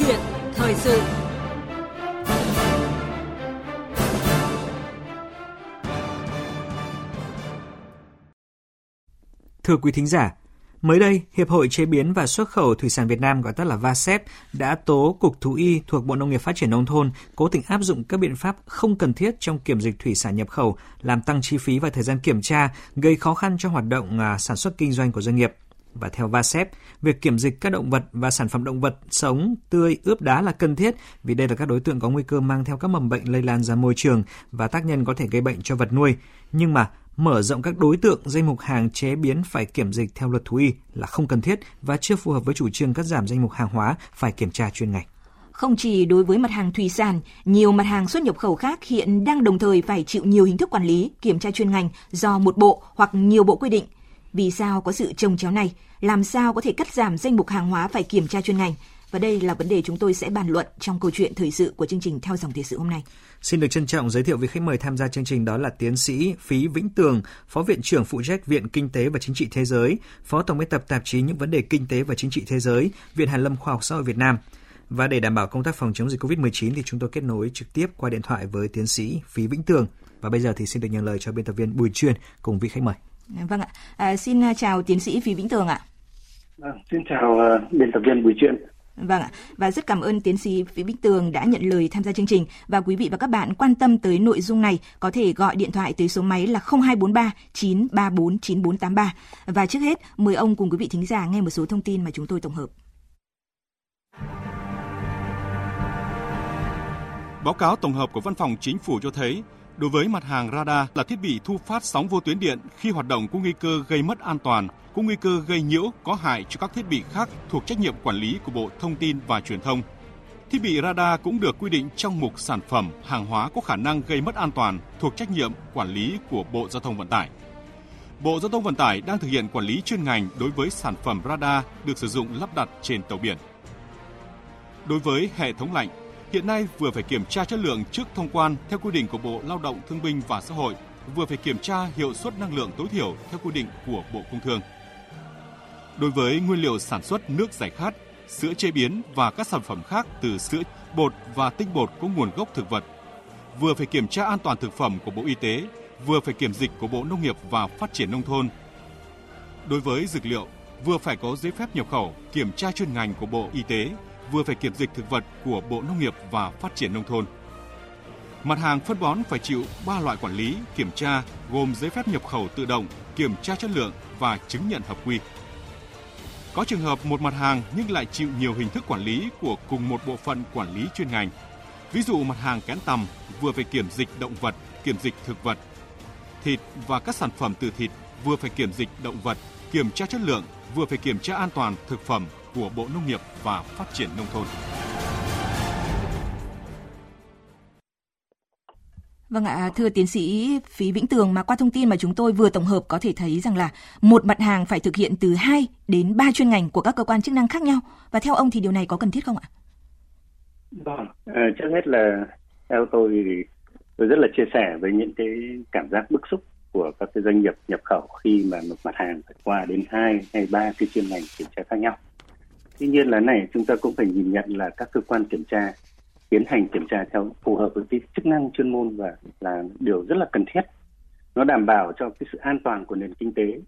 chuyện thời sự. Thưa quý thính giả, Mới đây, Hiệp hội Chế biến và Xuất khẩu Thủy sản Việt Nam gọi tắt là VASEP đã tố Cục Thú y thuộc Bộ Nông nghiệp Phát triển Nông thôn cố tình áp dụng các biện pháp không cần thiết trong kiểm dịch thủy sản nhập khẩu, làm tăng chi phí và thời gian kiểm tra, gây khó khăn cho hoạt động à, sản xuất kinh doanh của doanh nghiệp. Và theo VASEP, việc kiểm dịch các động vật và sản phẩm động vật sống, tươi, ướp đá là cần thiết vì đây là các đối tượng có nguy cơ mang theo các mầm bệnh lây lan ra môi trường và tác nhân có thể gây bệnh cho vật nuôi. Nhưng mà mở rộng các đối tượng danh mục hàng chế biến phải kiểm dịch theo luật thú y là không cần thiết và chưa phù hợp với chủ trương cắt giảm danh mục hàng hóa phải kiểm tra chuyên ngành. Không chỉ đối với mặt hàng thủy sản, nhiều mặt hàng xuất nhập khẩu khác hiện đang đồng thời phải chịu nhiều hình thức quản lý, kiểm tra chuyên ngành do một bộ hoặc nhiều bộ quy định. Vì sao có sự trồng chéo này? Làm sao có thể cắt giảm danh mục hàng hóa phải kiểm tra chuyên ngành? Và đây là vấn đề chúng tôi sẽ bàn luận trong câu chuyện thời sự của chương trình Theo dòng thời sự hôm nay. Xin được trân trọng giới thiệu vị khách mời tham gia chương trình đó là tiến sĩ Phí Vĩnh Tường, Phó Viện trưởng phụ trách Viện Kinh tế và Chính trị Thế giới, Phó Tổng biên tập tạp chí Những vấn đề kinh tế và chính trị thế giới, Viện Hàn lâm Khoa học Xã hội Việt Nam. Và để đảm bảo công tác phòng chống dịch COVID-19 thì chúng tôi kết nối trực tiếp qua điện thoại với tiến sĩ Phí Vĩnh Tường. Và bây giờ thì xin được nhận lời cho biên tập viên Bùi Chuyên cùng vị khách mời. Vâng ạ. À, xin chào tiến sĩ Phí Vĩnh Tường ạ. À, xin chào uh, biên tập viên Bùi Chuyên. Vâng ạ, và rất cảm ơn tiến sĩ Phí Bích Tường đã nhận lời tham gia chương trình và quý vị và các bạn quan tâm tới nội dung này có thể gọi điện thoại tới số máy là 0243 934 9483. Và trước hết, mời ông cùng quý vị thính giả nghe một số thông tin mà chúng tôi tổng hợp. Báo cáo tổng hợp của Văn phòng Chính phủ cho thấy, đối với mặt hàng radar là thiết bị thu phát sóng vô tuyến điện khi hoạt động có nguy cơ gây mất an toàn có nguy cơ gây nhiễu, có hại cho các thiết bị khác thuộc trách nhiệm quản lý của Bộ Thông tin và Truyền thông. Thiết bị radar cũng được quy định trong mục sản phẩm, hàng hóa có khả năng gây mất an toàn thuộc trách nhiệm quản lý của Bộ Giao thông Vận tải. Bộ Giao thông Vận tải đang thực hiện quản lý chuyên ngành đối với sản phẩm radar được sử dụng lắp đặt trên tàu biển. Đối với hệ thống lạnh, hiện nay vừa phải kiểm tra chất lượng trước thông quan theo quy định của Bộ Lao động Thương binh và Xã hội, vừa phải kiểm tra hiệu suất năng lượng tối thiểu theo quy định của Bộ Công Thương. Đối với nguyên liệu sản xuất nước giải khát, sữa chế biến và các sản phẩm khác từ sữa, bột và tinh bột có nguồn gốc thực vật, vừa phải kiểm tra an toàn thực phẩm của Bộ Y tế, vừa phải kiểm dịch của Bộ Nông nghiệp và Phát triển Nông thôn. Đối với dược liệu, vừa phải có giấy phép nhập khẩu, kiểm tra chuyên ngành của Bộ Y tế, vừa phải kiểm dịch thực vật của Bộ Nông nghiệp và Phát triển Nông thôn. Mặt hàng phân bón phải chịu 3 loại quản lý, kiểm tra gồm giấy phép nhập khẩu tự động, kiểm tra chất lượng và chứng nhận hợp quy. Có trường hợp một mặt hàng nhưng lại chịu nhiều hình thức quản lý của cùng một bộ phận quản lý chuyên ngành. Ví dụ mặt hàng kén tằm vừa phải kiểm dịch động vật, kiểm dịch thực vật. Thịt và các sản phẩm từ thịt vừa phải kiểm dịch động vật, kiểm tra chất lượng, vừa phải kiểm tra an toàn thực phẩm của Bộ Nông nghiệp và Phát triển Nông thôn. Vâng ạ, thưa tiến sĩ Phí Vĩnh Tường, mà qua thông tin mà chúng tôi vừa tổng hợp có thể thấy rằng là một mặt hàng phải thực hiện từ 2 đến 3 chuyên ngành của các cơ quan chức năng khác nhau. Và theo ông thì điều này có cần thiết không ạ? Vâng, à, trước hết là theo tôi thì tôi rất là chia sẻ với những cái cảm giác bức xúc của các cái doanh nghiệp nhập khẩu khi mà một mặt hàng phải qua đến hai hay ba cái chuyên ngành kiểm tra khác nhau. Tuy nhiên là này, chúng ta cũng phải nhìn nhận là các cơ quan kiểm tra tiến hành kiểm tra theo phù hợp với cái chức năng chuyên môn và là điều rất là cần thiết. Nó đảm bảo cho cái sự an toàn của nền kinh tế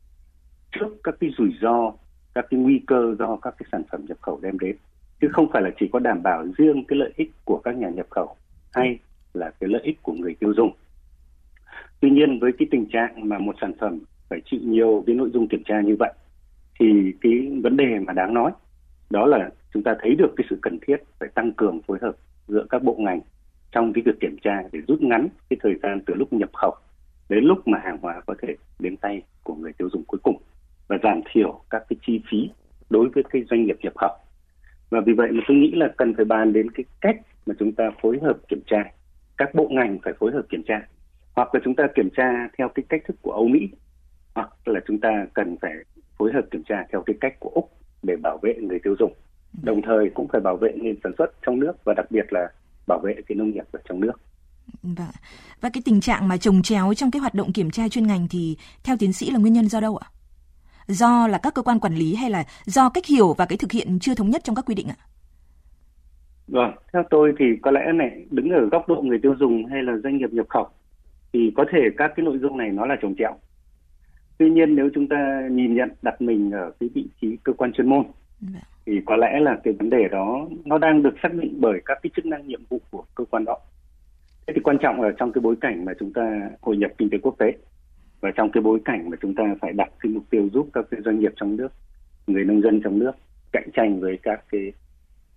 trước các cái rủi ro, các cái nguy cơ do các cái sản phẩm nhập khẩu đem đến. Chứ không phải là chỉ có đảm bảo riêng cái lợi ích của các nhà nhập khẩu hay là cái lợi ích của người tiêu dùng. Tuy nhiên với cái tình trạng mà một sản phẩm phải chịu nhiều cái nội dung kiểm tra như vậy, thì cái vấn đề mà đáng nói đó là chúng ta thấy được cái sự cần thiết phải tăng cường phối hợp giữa các bộ ngành trong cái việc kiểm tra để rút ngắn cái thời gian từ lúc nhập khẩu đến lúc mà hàng hóa có thể đến tay của người tiêu dùng cuối cùng và giảm thiểu các cái chi phí đối với cái doanh nghiệp nhập khẩu. Và vì vậy mà tôi nghĩ là cần phải bàn đến cái cách mà chúng ta phối hợp kiểm tra, các bộ ngành phải phối hợp kiểm tra, hoặc là chúng ta kiểm tra theo cái cách thức của Âu Mỹ, hoặc là chúng ta cần phải phối hợp kiểm tra theo cái cách của Úc để bảo vệ người tiêu dùng đồng thời cũng phải bảo vệ nền sản xuất trong nước và đặc biệt là bảo vệ cái nông nghiệp ở trong nước. Và, và cái tình trạng mà trồng chéo trong cái hoạt động kiểm tra chuyên ngành thì theo tiến sĩ là nguyên nhân do đâu ạ? Do là các cơ quan quản lý hay là do cách hiểu và cái thực hiện chưa thống nhất trong các quy định ạ? Vâng, theo tôi thì có lẽ này đứng ở góc độ người tiêu dùng hay là doanh nghiệp nhập khẩu thì có thể các cái nội dung này nó là trồng chéo. Tuy nhiên nếu chúng ta nhìn nhận đặt mình ở cái vị trí cơ quan chuyên môn dạ. thì có lẽ là cái vấn đề đó nó đang được xác định bởi các cái chức năng nhiệm vụ của cơ quan đó. Thế thì quan trọng ở trong cái bối cảnh mà chúng ta hội nhập kinh tế quốc tế và trong cái bối cảnh mà chúng ta phải đặt cái mục tiêu giúp các cái doanh nghiệp trong nước, người nông dân trong nước cạnh tranh với các cái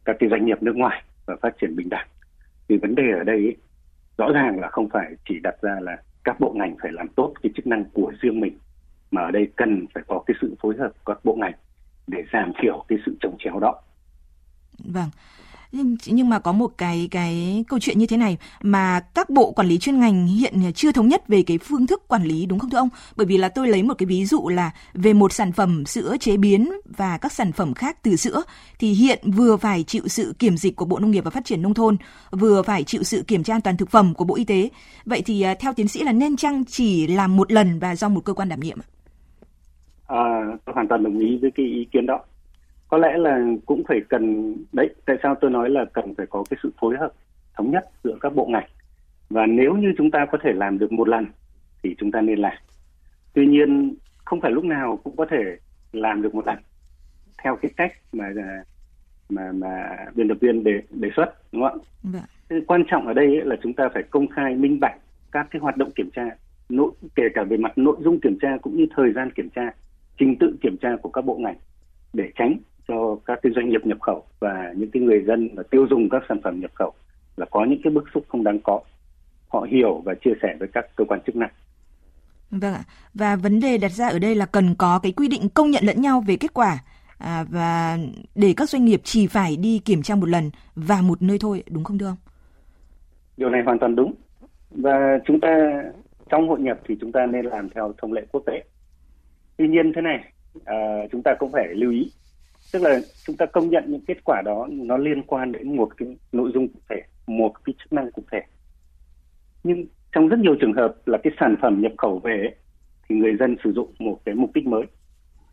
các cái doanh nghiệp nước ngoài và phát triển bình đẳng. Thì vấn đề ở đây ấy, rõ ràng là không phải chỉ đặt ra là các bộ ngành phải làm tốt cái chức năng của riêng mình mà ở đây cần phải có cái sự phối hợp các bộ ngành để giảm thiểu cái sự trồng chéo đó. Vâng nhưng nhưng mà có một cái cái câu chuyện như thế này mà các bộ quản lý chuyên ngành hiện chưa thống nhất về cái phương thức quản lý đúng không thưa ông? Bởi vì là tôi lấy một cái ví dụ là về một sản phẩm sữa chế biến và các sản phẩm khác từ sữa thì hiện vừa phải chịu sự kiểm dịch của Bộ Nông nghiệp và Phát triển nông thôn, vừa phải chịu sự kiểm tra an toàn thực phẩm của Bộ Y tế. Vậy thì à, theo tiến sĩ là nên chăng chỉ làm một lần và do một cơ quan đảm nhiệm ạ? À, tôi hoàn toàn đồng ý với cái ý kiến đó có lẽ là cũng phải cần đấy tại sao tôi nói là cần phải có cái sự phối hợp thống nhất giữa các bộ ngành và nếu như chúng ta có thể làm được một lần thì chúng ta nên làm tuy nhiên không phải lúc nào cũng có thể làm được một lần theo cái cách mà mà mà biên tập viên đề đề xuất đúng không ạ? Vâng. quan trọng ở đây ấy là chúng ta phải công khai minh bạch các cái hoạt động kiểm tra nội kể cả về mặt nội dung kiểm tra cũng như thời gian kiểm tra trình tự kiểm tra của các bộ ngành để tránh cho các cái doanh nghiệp nhập khẩu và những cái người dân và tiêu dùng các sản phẩm nhập khẩu là có những cái bức xúc không đáng có họ hiểu và chia sẻ với các cơ quan chức năng Vâng ạ. Và vấn đề đặt ra ở đây là cần có cái quy định công nhận lẫn nhau về kết quả à, và để các doanh nghiệp chỉ phải đi kiểm tra một lần và một nơi thôi, đúng không thưa ông? Điều này hoàn toàn đúng. Và chúng ta trong hội nhập thì chúng ta nên làm theo thông lệ quốc tế. Tuy nhiên thế này, uh, chúng ta cũng phải lưu ý. Tức là chúng ta công nhận những kết quả đó nó liên quan đến một cái nội dung cụ thể một cái chức năng cụ thể. Nhưng trong rất nhiều trường hợp là cái sản phẩm nhập khẩu về ấy, thì người dân sử dụng một cái mục đích mới.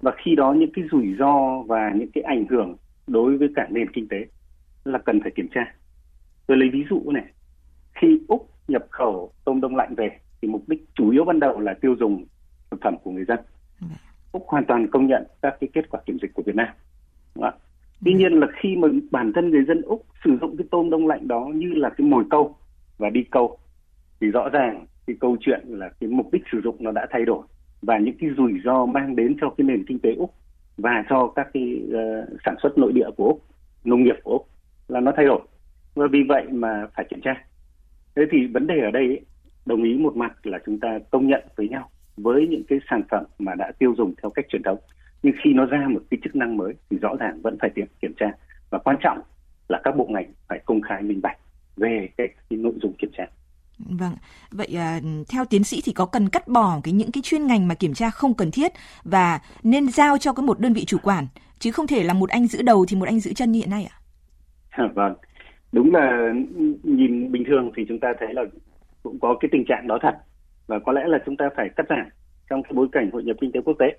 Và khi đó những cái rủi ro và những cái ảnh hưởng đối với cả nền kinh tế là cần phải kiểm tra. Tôi lấy ví dụ này khi úc nhập khẩu tôm đông lạnh về thì mục đích chủ yếu ban đầu là tiêu dùng thực phẩm của người dân úc hoàn toàn công nhận các cái kết quả kiểm dịch của việt nam. Tuy nhiên là khi mà bản thân người dân Úc sử dụng cái tôm đông lạnh đó như là cái mồi câu và đi câu thì rõ ràng cái câu chuyện là cái mục đích sử dụng nó đã thay đổi và những cái rủi ro mang đến cho cái nền kinh tế Úc và cho các cái uh, sản xuất nội địa của Úc, nông nghiệp của Úc là nó thay đổi. Và vì vậy mà phải kiểm tra. Thế thì vấn đề ở đây ấy, đồng ý một mặt là chúng ta công nhận với nhau với những cái sản phẩm mà đã tiêu dùng theo cách truyền thống. Nhưng khi nó ra một cái chức năng mới thì rõ ràng vẫn phải kiểm kiểm tra. Và quan trọng là các bộ ngành phải công khai minh bạch về cái, cái nội dung kiểm tra. Vâng, vậy à, theo tiến sĩ thì có cần cắt bỏ cái những cái chuyên ngành mà kiểm tra không cần thiết và nên giao cho cái một đơn vị chủ quản chứ không thể là một anh giữ đầu thì một anh giữ chân như hiện nay ạ? À, vâng, đúng là nhìn bình thường thì chúng ta thấy là cũng có cái tình trạng đó thật và có lẽ là chúng ta phải cắt giảm trong cái bối cảnh hội nhập kinh tế quốc tế.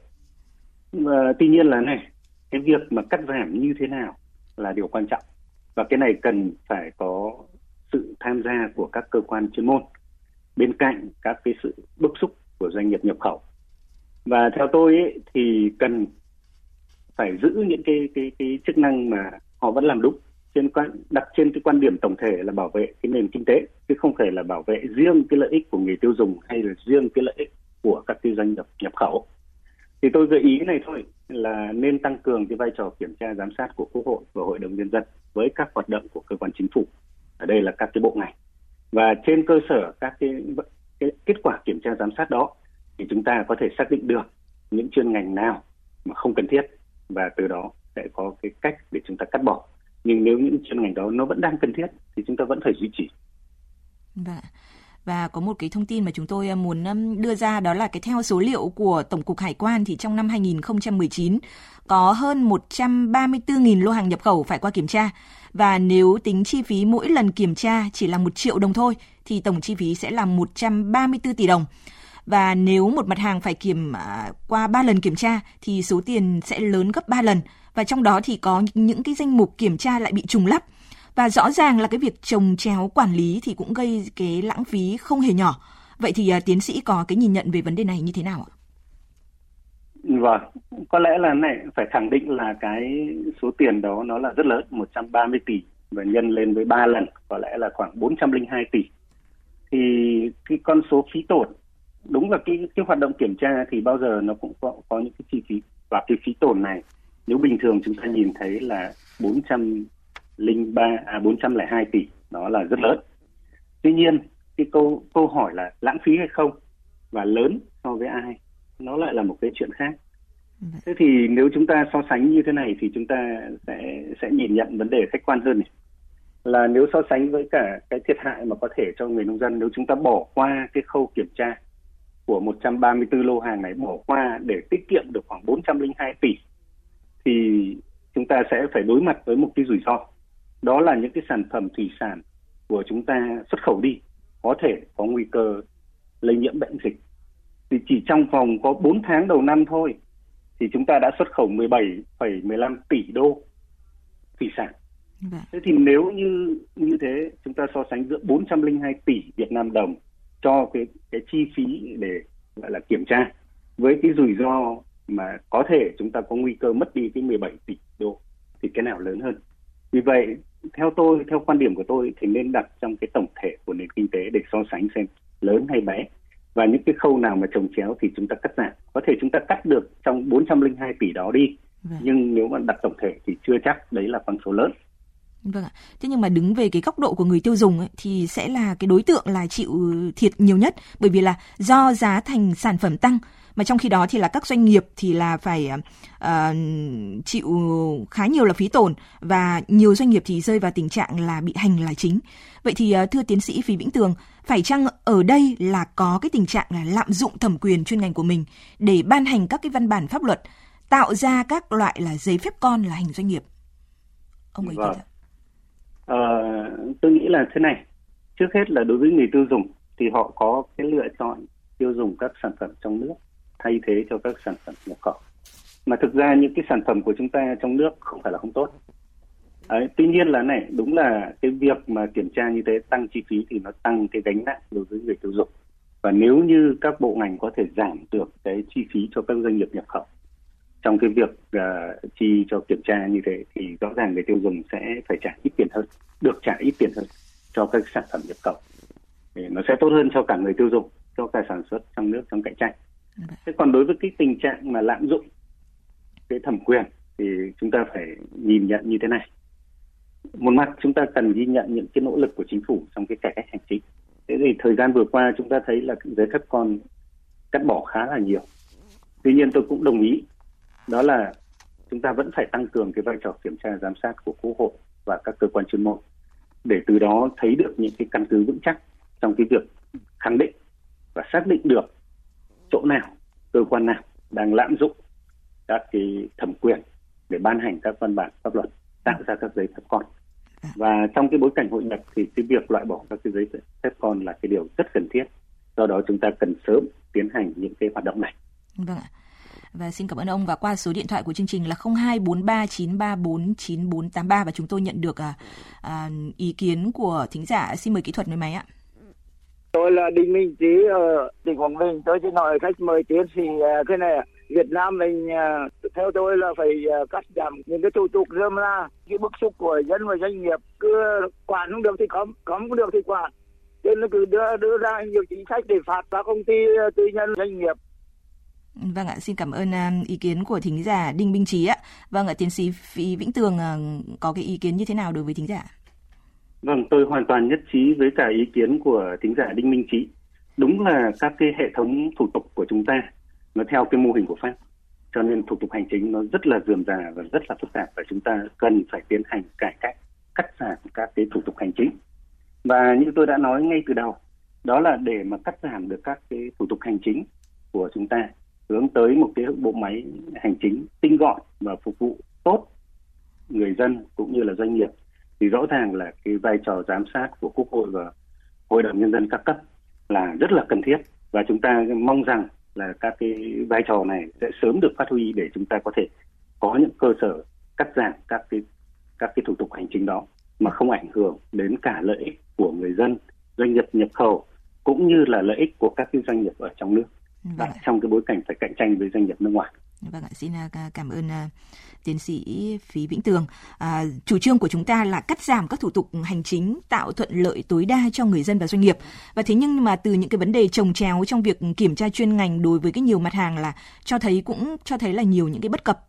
Và tuy nhiên là này cái việc mà cắt giảm như thế nào là điều quan trọng. Và cái này cần phải có sự tham gia của các cơ quan chuyên môn bên cạnh các cái sự bức xúc của doanh nghiệp nhập khẩu. Và theo tôi ấy, thì cần phải giữ những cái cái cái chức năng mà họ vẫn làm đúng trên quan đặt trên cái quan điểm tổng thể là bảo vệ cái nền kinh tế chứ không phải là bảo vệ riêng cái lợi ích của người tiêu dùng hay là riêng cái lợi ích của các cái doanh nghiệp nhập khẩu. Thì tôi gợi ý này thôi là nên tăng cường cái vai trò kiểm tra giám sát của quốc hội và hội đồng nhân dân với các hoạt động của cơ quan chính phủ. Ở đây là các cái bộ ngành. Và trên cơ sở các cái, cái kết quả kiểm tra giám sát đó thì chúng ta có thể xác định được những chuyên ngành nào mà không cần thiết và từ đó sẽ có cái cách để chúng ta cắt bỏ nhưng nếu những chuyên ngành đó nó vẫn đang cần thiết thì chúng ta vẫn phải duy trì. Vâng. Và có một cái thông tin mà chúng tôi à, muốn đưa ra đó là cái theo số liệu của Tổng cục Hải quan thì trong năm 2019 có hơn 134.000 lô hàng nhập khẩu phải qua kiểm tra. Và nếu tính chi phí mỗi lần kiểm tra chỉ là 1 triệu đồng thôi thì tổng chi phí sẽ là 134 tỷ đồng. Và nếu một mặt hàng phải kiểm à, qua 3 lần kiểm tra thì số tiền sẽ lớn gấp 3 lần. Và trong đó thì có những cái danh mục kiểm tra lại bị trùng lắp Và rõ ràng là cái việc trồng chéo quản lý thì cũng gây cái lãng phí không hề nhỏ. Vậy thì uh, tiến sĩ có cái nhìn nhận về vấn đề này như thế nào ạ? Vâng, có lẽ là này phải khẳng định là cái số tiền đó nó là rất lớn, 130 tỷ và nhân lên với 3 lần có lẽ là khoảng 402 tỷ. Thì cái con số phí tổn đúng là cái cái hoạt động kiểm tra thì bao giờ nó cũng có có những cái chi phí và cái phí tổn này nếu bình thường chúng ta nhìn thấy là 403 à 402 tỷ nó là rất lớn. Tuy nhiên cái câu câu hỏi là lãng phí hay không và lớn so với ai nó lại là một cái chuyện khác. Thế thì nếu chúng ta so sánh như thế này thì chúng ta sẽ sẽ nhìn nhận vấn đề khách quan hơn này. Là nếu so sánh với cả cái thiệt hại mà có thể cho người nông dân nếu chúng ta bỏ qua cái khâu kiểm tra của 134 lô hàng này bỏ qua để tiết kiệm được khoảng 402 tỷ thì chúng ta sẽ phải đối mặt với một cái rủi ro. Đó là những cái sản phẩm thủy sản của chúng ta xuất khẩu đi có thể có nguy cơ lây nhiễm bệnh dịch. Thì chỉ trong vòng có 4 tháng đầu năm thôi thì chúng ta đã xuất khẩu 17,15 tỷ đô thủy sản. Vâng. Thế thì nếu như như thế chúng ta so sánh giữa 402 tỷ Việt Nam đồng cho cái cái chi phí để gọi là kiểm tra với cái rủi ro mà có thể chúng ta có nguy cơ mất đi cái 17 tỷ đô thì cái nào lớn hơn? Vì vậy theo tôi theo quan điểm của tôi thì nên đặt trong cái tổng thể của nền kinh tế để so sánh xem lớn hay bé. Và những cái khâu nào mà trồng chéo thì chúng ta cắt giảm. Có thể chúng ta cắt được trong 402 tỷ đó đi vâng. nhưng nếu mà đặt tổng thể thì chưa chắc đấy là con số lớn. Vâng ạ. Thế nhưng mà đứng về cái góc độ của người tiêu dùng ấy, thì sẽ là cái đối tượng là chịu thiệt nhiều nhất. Bởi vì là do giá thành sản phẩm tăng mà trong khi đó thì là các doanh nghiệp thì là phải uh, chịu khá nhiều là phí tổn và nhiều doanh nghiệp thì rơi vào tình trạng là bị hành là chính. Vậy thì uh, thưa tiến sĩ Phí Vĩnh Tường, phải chăng ở đây là có cái tình trạng là lạm dụng thẩm quyền chuyên ngành của mình để ban hành các cái văn bản pháp luật tạo ra các loại là giấy phép con là hành doanh nghiệp? Ông ấy vâng. Ờ, tôi nghĩ là thế này. Trước hết là đối với người tiêu dùng thì họ có cái lựa chọn tiêu dùng các sản phẩm trong nước thay thế cho các sản phẩm nhập khẩu. Mà thực ra những cái sản phẩm của chúng ta trong nước không phải là không tốt. Đấy, tuy nhiên là này đúng là cái việc mà kiểm tra như thế tăng chi phí thì nó tăng cái gánh nặng đối với người tiêu dùng và nếu như các bộ ngành có thể giảm được cái chi phí cho các doanh nghiệp nhập khẩu trong cái việc uh, chi cho kiểm tra như thế thì rõ ràng người tiêu dùng sẽ phải trả ít tiền hơn được trả ít tiền hơn cho các sản phẩm nhập khẩu thì nó sẽ tốt hơn cho cả người tiêu dùng cho cả sản xuất trong nước trong cạnh tranh Dạ. thế còn đối với cái tình trạng mà lạm dụng cái thẩm quyền thì chúng ta phải nhìn nhận như thế này. Một mặt chúng ta cần ghi nhận những cái nỗ lực của chính phủ trong cái cải cách hành chính. Thế thì thời gian vừa qua chúng ta thấy là giấy phép con cắt bỏ khá là nhiều. Tuy nhiên tôi cũng đồng ý, đó là chúng ta vẫn phải tăng cường cái vai trò kiểm tra giám sát của quốc hội và các cơ quan chuyên môn để từ đó thấy được những cái căn cứ vững chắc trong cái việc khẳng định và xác định được chỗ nào cơ quan nào đang lạm dụng các cái thẩm quyền để ban hành các văn bản pháp luật tạo ra các giấy phép con và trong cái bối cảnh hội nhập thì cái việc loại bỏ các cái giấy phép con là cái điều rất cần thiết do đó chúng ta cần sớm tiến hành những cái hoạt động này vâng ạ và xin cảm ơn ông và qua số điện thoại của chương trình là 02439349483 và chúng tôi nhận được à, à, ý kiến của thính giả. Xin mời kỹ thuật nối máy ạ. Là Đinh Minh Trí ở tỉnh Quảng Bình. Tôi xin hỏi khách mời tiến sĩ thế cái này Việt Nam mình à, theo tôi là phải à, cắt giảm những cái thủ tục rơm ra cái bức xúc của dân và doanh nghiệp cứ quản không được thì cấm cấm không được thì quản nên nó cứ đưa đưa ra nhiều chính sách để phạt các công ty tư nhân doanh nghiệp Vâng ạ, xin cảm ơn ý kiến của thính giả Đinh Minh Trí ạ. Vâng ạ, tiến sĩ Phí Vĩnh Tường có cái ý kiến như thế nào đối với thính giả? Vâng, tôi hoàn toàn nhất trí với cả ý kiến của thính giả Đinh Minh Trí. Đúng là các cái hệ thống thủ tục của chúng ta nó theo cái mô hình của Pháp. Cho nên thủ tục hành chính nó rất là dườm già và rất là phức tạp và chúng ta cần phải tiến hành cải cách, cắt giảm các cái thủ tục hành chính. Và như tôi đã nói ngay từ đầu, đó là để mà cắt giảm được các cái thủ tục hành chính của chúng ta hướng tới một cái bộ máy hành chính tinh gọn và phục vụ tốt người dân cũng như là doanh nghiệp thì rõ ràng là cái vai trò giám sát của quốc hội và hội đồng nhân dân các cấp là rất là cần thiết và chúng ta mong rằng là các cái vai trò này sẽ sớm được phát huy để chúng ta có thể có những cơ sở cắt giảm các cái các cái thủ tục hành chính đó mà không ảnh hưởng đến cả lợi ích của người dân, doanh nghiệp nhập khẩu cũng như là lợi ích của các cái doanh nghiệp ở trong nước vâng. trong cái bối cảnh phải cạnh tranh với doanh nghiệp nước ngoài. Vâng ạ, xin à, cảm ơn à, tiến sĩ Phí Vĩnh Tường. À, chủ trương của chúng ta là cắt giảm các thủ tục hành chính, tạo thuận lợi tối đa cho người dân và doanh nghiệp. Và thế nhưng mà từ những cái vấn đề trồng chéo trong việc kiểm tra chuyên ngành đối với cái nhiều mặt hàng là cho thấy cũng cho thấy là nhiều những cái bất cập.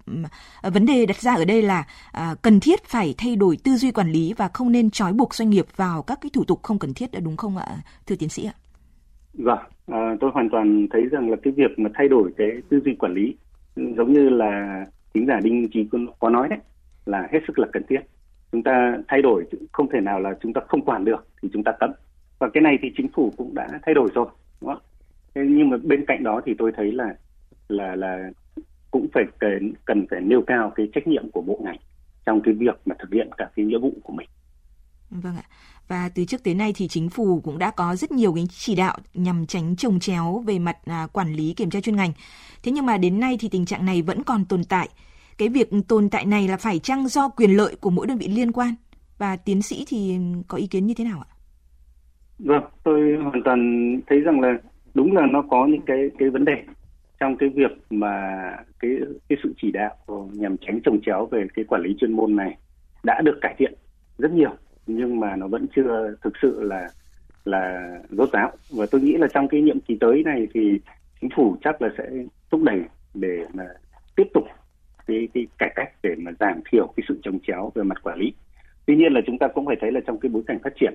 À, vấn đề đặt ra ở đây là à, cần thiết phải thay đổi tư duy quản lý và không nên trói buộc doanh nghiệp vào các cái thủ tục không cần thiết đúng không ạ, thưa tiến sĩ ạ? Vâng, à, tôi hoàn toàn thấy rằng là cái việc mà thay đổi cái tư duy quản lý giống như là chính giả đinh trí có nói đấy, là hết sức là cần thiết chúng ta thay đổi, không thể nào là chúng ta không quản được thì chúng ta cấm và cái này thì chính phủ cũng đã thay đổi rồi, đúng không? Thế nhưng mà bên cạnh đó thì tôi thấy là là là cũng phải cần cần phải nêu cao cái trách nhiệm của bộ ngành trong cái việc mà thực hiện các cái nghĩa vụ của mình. Vâng ạ. Và từ trước tới nay thì chính phủ cũng đã có rất nhiều cái chỉ đạo nhằm tránh trồng chéo về mặt à, quản lý kiểm tra chuyên ngành. Thế nhưng mà đến nay thì tình trạng này vẫn còn tồn tại. Cái việc tồn tại này là phải chăng do quyền lợi của mỗi đơn vị liên quan? Và tiến sĩ thì có ý kiến như thế nào ạ? Vâng, tôi hoàn toàn thấy rằng là đúng là nó có những cái cái vấn đề trong cái việc mà cái cái sự chỉ đạo nhằm tránh trồng chéo về cái quản lý chuyên môn này đã được cải thiện rất nhiều nhưng mà nó vẫn chưa thực sự là là rốt ráo. Và tôi nghĩ là trong cái nhiệm kỳ tới này thì chính phủ chắc là sẽ thúc đẩy để mà tiếp tục cái, cái cải cách để mà giảm thiểu cái sự trồng chéo về mặt quản lý. Tuy nhiên là chúng ta cũng phải thấy là trong cái bối cảnh phát triển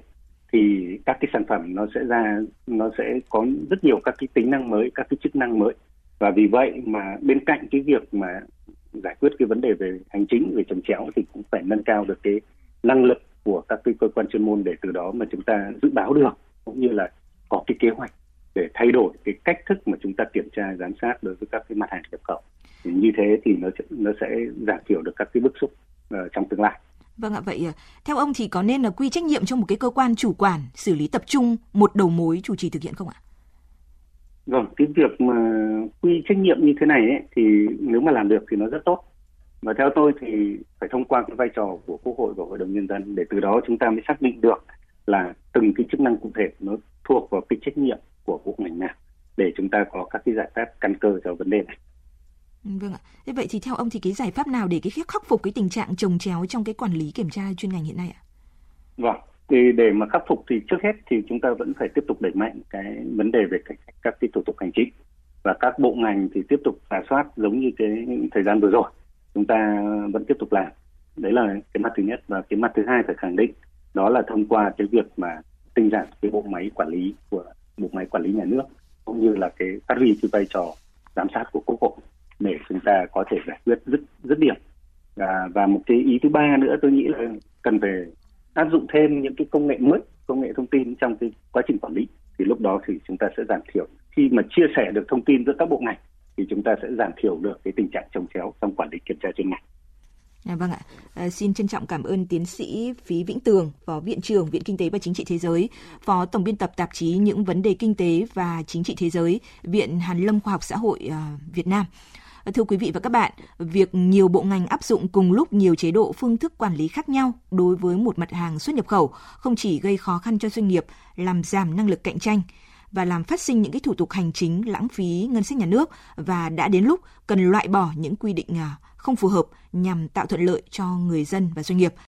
thì các cái sản phẩm nó sẽ ra nó sẽ có rất nhiều các cái tính năng mới các cái chức năng mới. Và vì vậy mà bên cạnh cái việc mà giải quyết cái vấn đề về hành chính về trồng chéo thì cũng phải nâng cao được cái năng lực của các cái cơ quan chuyên môn để từ đó mà chúng ta dự báo được cũng như là có cái kế hoạch để thay đổi cái cách thức mà chúng ta kiểm tra giám sát đối với các cái mặt hàng nhập khẩu thì như thế thì nó nó sẽ giảm thiểu được các cái bức xúc uh, trong tương lai. Vâng ạ, vậy ờ, theo ông thì có nên là quy trách nhiệm cho một cái cơ quan chủ quản xử lý tập trung một đầu mối chủ trì thực hiện không ạ? Vâng, cái việc mà quy trách nhiệm như thế này ấy, thì nếu mà làm được thì nó rất tốt và theo tôi thì phải thông qua cái vai trò của quốc hội và hội đồng nhân dân để từ đó chúng ta mới xác định được là từng cái chức năng cụ thể nó thuộc vào cái trách nhiệm của bộ ngành nào để chúng ta có các cái giải pháp căn cơ cho vấn đề này. Ừ, vâng ạ. Thế vậy thì theo ông thì cái giải pháp nào để cái khắc phục cái tình trạng trồng chéo trong cái quản lý kiểm tra chuyên ngành hiện nay ạ? Vâng, thì để mà khắc phục thì trước hết thì chúng ta vẫn phải tiếp tục đẩy mạnh cái vấn đề về các, các cái thủ tục hành chính và các bộ ngành thì tiếp tục giả soát giống như cái thời gian vừa rồi chúng ta vẫn tiếp tục làm. Đấy là cái mặt thứ nhất. Và cái mặt thứ hai phải khẳng định đó là thông qua cái việc mà tinh giản cái bộ máy quản lý của bộ máy quản lý nhà nước cũng như là cái phát huy cái vai trò giám sát của quốc hội để chúng ta có thể giải quyết rất rất điểm. Và, và một cái ý thứ ba nữa tôi nghĩ là cần phải áp dụng thêm những cái công nghệ mới công nghệ thông tin trong cái quá trình quản lý. Thì lúc đó thì chúng ta sẽ giảm thiểu. Khi mà chia sẻ được thông tin giữa các bộ ngành thì chúng ta sẽ giảm thiểu được cái tình trạng trồng chéo trong quản lý kiểm tra chuyên ngành. À, vâng ạ, à, xin trân trọng cảm ơn tiến sĩ Phí Vĩnh Tường, Phó Viện trưởng Viện Kinh tế và Chính trị Thế giới, Phó Tổng biên tập tạp chí Những vấn đề kinh tế và chính trị thế giới, Viện Hàn Lâm Khoa học Xã hội à, Việt Nam. À, thưa quý vị và các bạn, việc nhiều bộ ngành áp dụng cùng lúc nhiều chế độ phương thức quản lý khác nhau đối với một mặt hàng xuất nhập khẩu không chỉ gây khó khăn cho doanh nghiệp, làm giảm năng lực cạnh tranh, và làm phát sinh những cái thủ tục hành chính lãng phí ngân sách nhà nước và đã đến lúc cần loại bỏ những quy định à, không phù hợp nhằm tạo thuận lợi cho người dân và doanh nghiệp.